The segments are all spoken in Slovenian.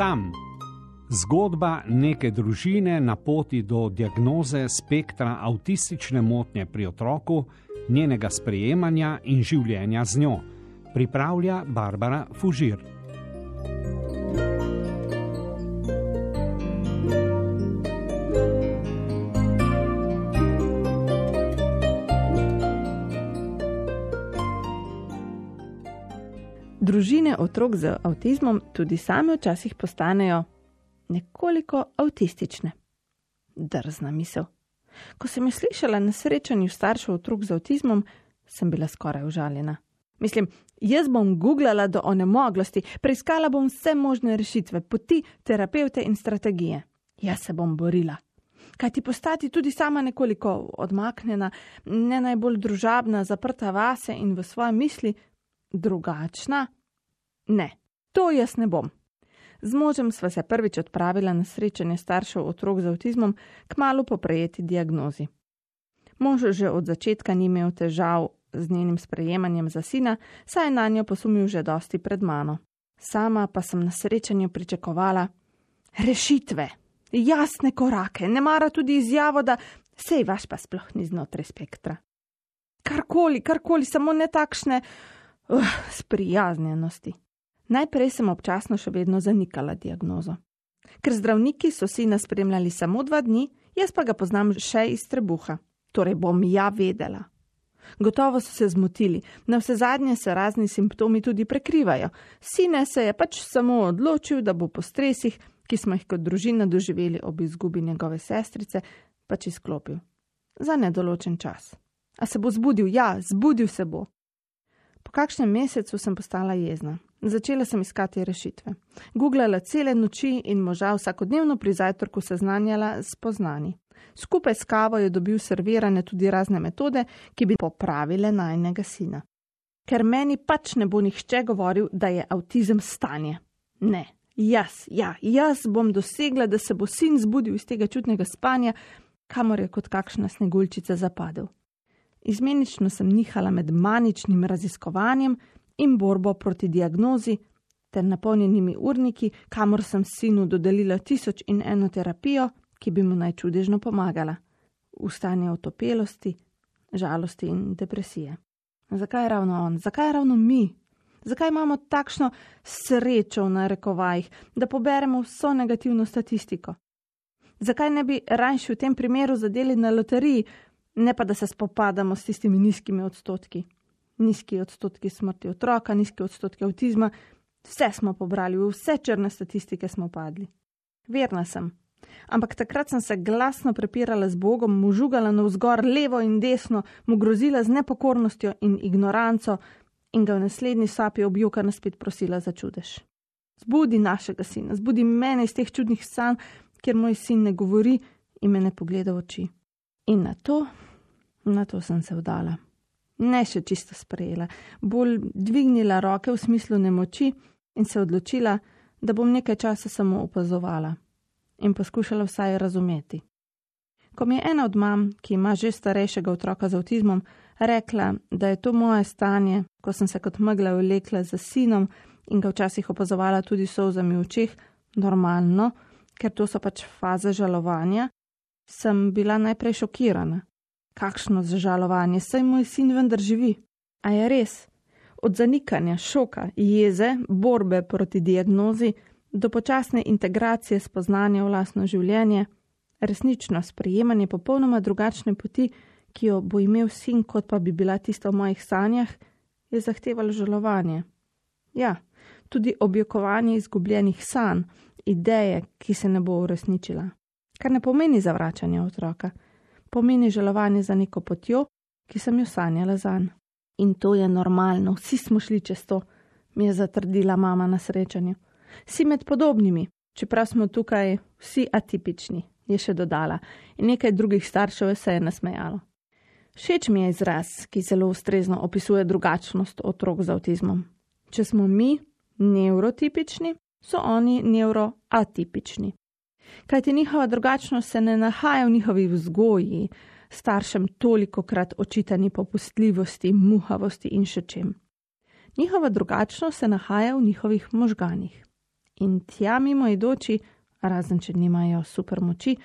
Sam. Zgodba neke družine na poti do diagnoze spektra avtistične motnje pri otroku, njenega sprejemanja in življenja z njo, pripravlja Barbara Fužir. Družine otrok z avtizmom tudi same včasih postanejo nekoliko avtistične. Drzna misel. Ko sem jo slišala na srečanju staršev otrok z avtizmom, sem bila skoraj užaljena. Mislim, jaz bom googlala do onemoglosti, preiskala bom vse možne rešitve, poti, terapeute in strategije. Jaz se bom borila. Kaj ti postati tudi sama nekoliko odmaknjena, ne najbolj družabna, zaprta vase in v svoje misli, drugačna? Ne, to jaz ne bom. Z možem sva se prvič odpravila na srečanje staršev otrok z avtizmom, kmalo po prejeti diagnozi. Mož že od začetka ni imel težav z njenim sprejemanjem za sina, saj je na njo posumil že dosti pred mano. Sama pa sem na srečanju pričakovala rešitve, jasne korake, ne mara tudi izjavo, da sej vaš pa sploh ni znotraj spektra. Karkoli, karkoli, samo ne takšne uh, sprijaznjenosti. Najprej sem občasno še vedno zanikala diagnozo. Ker zdravniki so sina spremljali samo dva dni, jaz pa ga poznam še iz trebuha, torej bom ja vedela. Gotovo so se zmotili, na vse zadnje se razni simptomi tudi prekrivajo. Sine se je pač samo odločil, da bo po stresih, ki smo jih kot družina doživeli ob izgubi njegove sestrice, pač izklopil. Za nedoločen čas. A se bo zbudil? Ja, zbudil se bo. Po kakšnem mesecu sem postala jezna. Začela sem iskati rešitve. Googlala cele noči in moža vsakodnevno pri zajtrku seznanjala s poznani. Skupaj s kavo je dobil servirane tudi razne metode, ki bi popravile najnega sina. Ker meni pač ne bo nihče govoril, da je avtizem stanje. Ne, jaz, ja, jaz bom dosegla, da se bo sin zbudil iz tega čutnega spanja, kamor je kot kakšna sneguljčica zapadel. Izmenično sem nihala med maničnim raziskovanjem in borbo proti diagnozi, ter napolnjenimi urniki, kamor sem sinu dodelila tisoč in eno terapijo, ki bi mu najčudežno pomagala v stanje otopelosti, žalosti in depresije. Zakaj ravno on, zakaj ravno mi? Zakaj imamo takšno srečo v narekovajih, da poberemo vso negativno statistiko? Zakaj ne bi rajši v tem primeru zadeli na loteriji, ne pa da se spopadamo s tistimi nizkimi odstotki? Nizki odstotki smrti otroka, nizki odstotki avtizma, vse smo pobrali, v vse črne statistike smo padli. Verna sem, Ampak takrat sem se glasno prepirala z Bogom, mu žugala navzgor levo in desno, mu grozila z nepokornostjo in ignoranco in ga v naslednji sapi objokana spet prosila za čudež. Zbudi našega sina, zbudi mene iz teh čudnih sanj, kjer moj sin ne govori in me ne pogleda v oči. In na to, na to sem se vdala. Ne še čisto sprejela, bolj dvignila roke v smislu nemoči in se odločila, da bom nekaj časa samo opazovala in poskušala vsaj razumeti. Ko mi je ena od mam, ki ima že starejšega otroka z avtizmom, rekla, da je to moje stanje, ko sem se kot megla vlekla za sinom in ga včasih opazovala tudi solzami v očeh, normalno, ker to so pač faze žalovanja, sem bila najprej šokirana. Kakšno zažalovanje, saj moj sin vendar živi. A je res? Od zanikanja, šoka, jeze, borbe proti diagnozi, do počasne integracije spoznanja v lastno življenje, resnično sprejemanje popolnoma drugačne poti, ki jo bo imel sin, kot pa bi bila tista v mojih sanjah, je zahtevalo žalovanje. Ja, tudi objokovanje izgubljenih sanj, ideje, ki se ne bo uresničila. Kar ne pomeni zavračanje otroka, pomeni žalovanje za neko potjo, ki sem jo sanjala zanj. In to je normalno, vsi smo šli čez to, mi je zatrdila mama na srečanju si med podobnimi, čeprav smo tukaj vsi atipični, je še dodala, in nekaj drugih staršev se je nasmejalo. Všeč mi je izraz, ki zelo ustrezno opisuje drugačnost otrok z avtizmom. Če smo mi neurotipični, so oni neuroatipični. Kajti njihova drugačnost se ne nahaja v njihovi vzgoji, staršem toliko krat očitani popustljivosti, muhavosti in še čem. Njihova drugačnost se nahaja v njihovih možganih In tja mimo idoči, razen če nimajo super moči,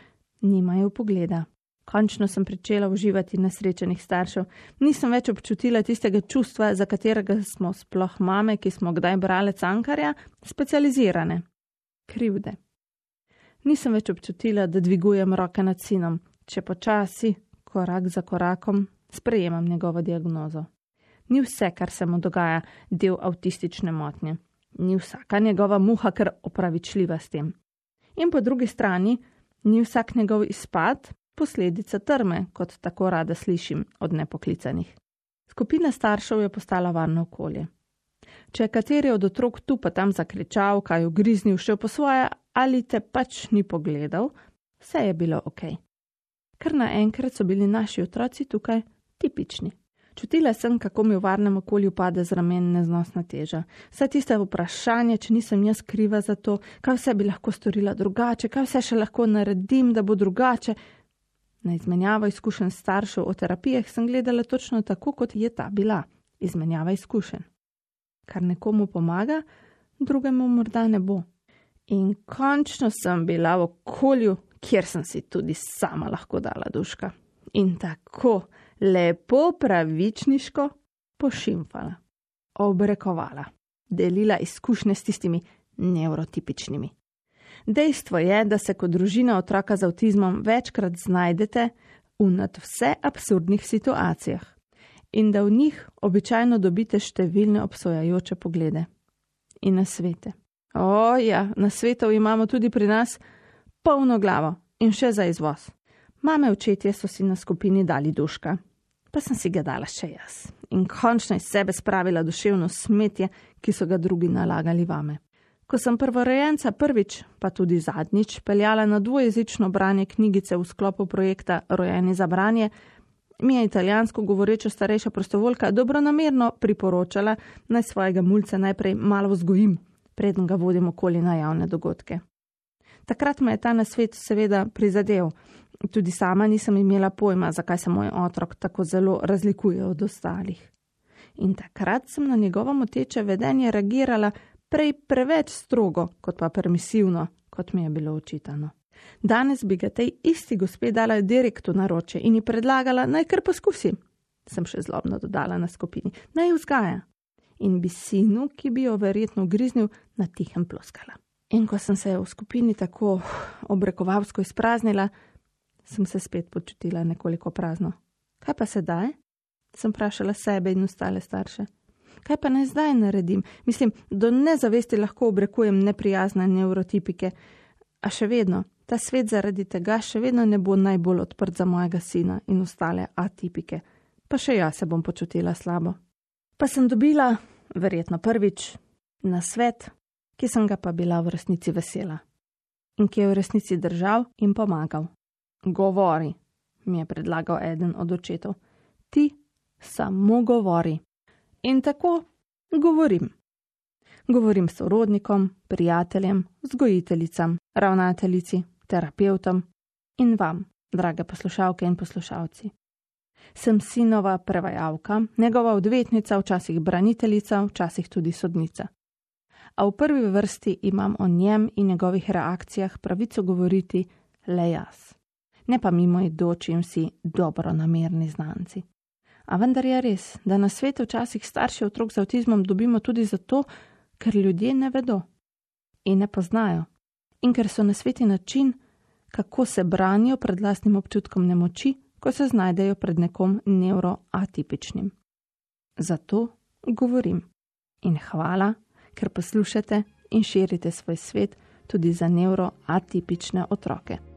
nimajo pogleda. Končno sem začela uživati na srečenih staršev. Nisem več občutila tistega čustva, za katerega smo sploh mame, ki smo kdaj brale cankarja, specializirane. Krivde. Nisem več občutila, da dvigujem roke nad sinom, če počasi, korak za korakom, sprejemam njegovo diagnozo. Ni vse, kar se mu dogaja, del avtistične motnje. Ni vsaka njegova muha kar opravičljiva s tem. In po drugi strani, ni vsak njegov izpad posledica trme, kot tako rada slišim od nepoklicanih. Skupina staršev je postala varno okolje. Če je kateri od otrok tu pa tam zakričal, kaj ugriznil še po svoje, ali te pač ni pogledal, vse je bilo ok. Ker naenkrat so bili naši otroci tukaj tipični. Čutila sem, kako mi v varnem okolju pade z ramen neznosna teža. Vse tiste vprašanje, če nisem jaz kriva za to, kaj vse bi lahko storila drugače, kaj vse še lahko naredim, da bo drugače. Na izmenjavo izkušenj staršev o terapijah sem gledala točno tako, kot je ta bila - izmenjava izkušenj. Kar nekomu pomaga, drugemu morda ne bo. In končno sem bila v okolju, kjer sem si tudi sama lahko dala duška. In tako lepo pravičniško pošimfala, obrekovala, delila izkušnje s tistimi neurotipičnimi. Dejstvo je, da se kot družina otroka z avtizmom večkrat znajdete v nadvse absurdnih situacijah in da v njih običajno dobite številne obsojajoče poglede in nasvete. O, ja, nasvetov imamo tudi pri nas polno glavo in še za izvoz. Mame očetje so si na skupini dali duška, pa sem si ga dala še jaz in končno iz sebe spravila duševno smetje, ki so ga drugi nalagali vame. Ko sem prvorojenca prvič, pa tudi zadnjič, peljala na dvojezično branje knjigice v sklopu projekta Rojeni za branje, mi je italijansko govoreča starejša prostovoljka dobronamerno priporočala, naj svojega mulca najprej malo vzgojim, preden ga vodim okoli na javne dogodke. Takrat me je ta nasvet seveda prizadel. Tudi sama nisem imela pojma, zakaj se moj otrok tako zelo razlikuje od ostalih. In takrat sem na njegovo moteče vedenje reagirala prej preveč strogo, kot pa permisivno, kot mi je bilo očitano. Danes bi ga tej isti gospe dala direktu na roče in ji predlagala, naj kar poskusi. Sem še zlobno dodala na skupini, naj vzgaja. In bi sinu, ki bi jo verjetno griznil, na tihem ploskala. In ko sem se v skupini tako obrekovalsko izpraznila, sem se spet počutila nekoliko prazno. Kaj pa sedaj? sem vprašala sebe in ostale starše. Kaj pa naj zdaj naredim? Mislim, do nezavesti lahko obrekujem neprijazne neurotipike, a še vedno, ta svet zaradi tega še vedno ne bo najbolj odprt za mojega sina in ostale atipike, pa še jaz se bom počutila slabo. Pa sem dobila, verjetno prvič, na svet, ki sem ga pa bila v resnici vesela in ki je v resnici držal in pomagal. Govori, mi je predlagal eden od očetov, ti samo govori. In tako govorim. Govorim sorodnikom, prijateljem, vzgojiteljicam, ravnateljici, terapeutom in vam, drage poslušalke in poslušalci. Sem sinova prevajalka, njegova odvetnica, včasih braniteljica, včasih tudi sodnica a v prvi vrsti imam o njem in njegovih reakcijah pravico govoriti le jaz, ne pa mimo idoči in vsi dobro namerni znanci. A vendar je res, da na svetu včasih starši otrok z avtizmom dobimo tudi zato, ker ljudje ne vedo in ne poznajo, in ker so na sveti način, kako se branijo pred lastnim občutkom nemoči, ko se znajdejo pred nekom neuroatipičnim. Zato govorim in hvala ker poslušate in širite svoj svet tudi za neuroatipične otroke.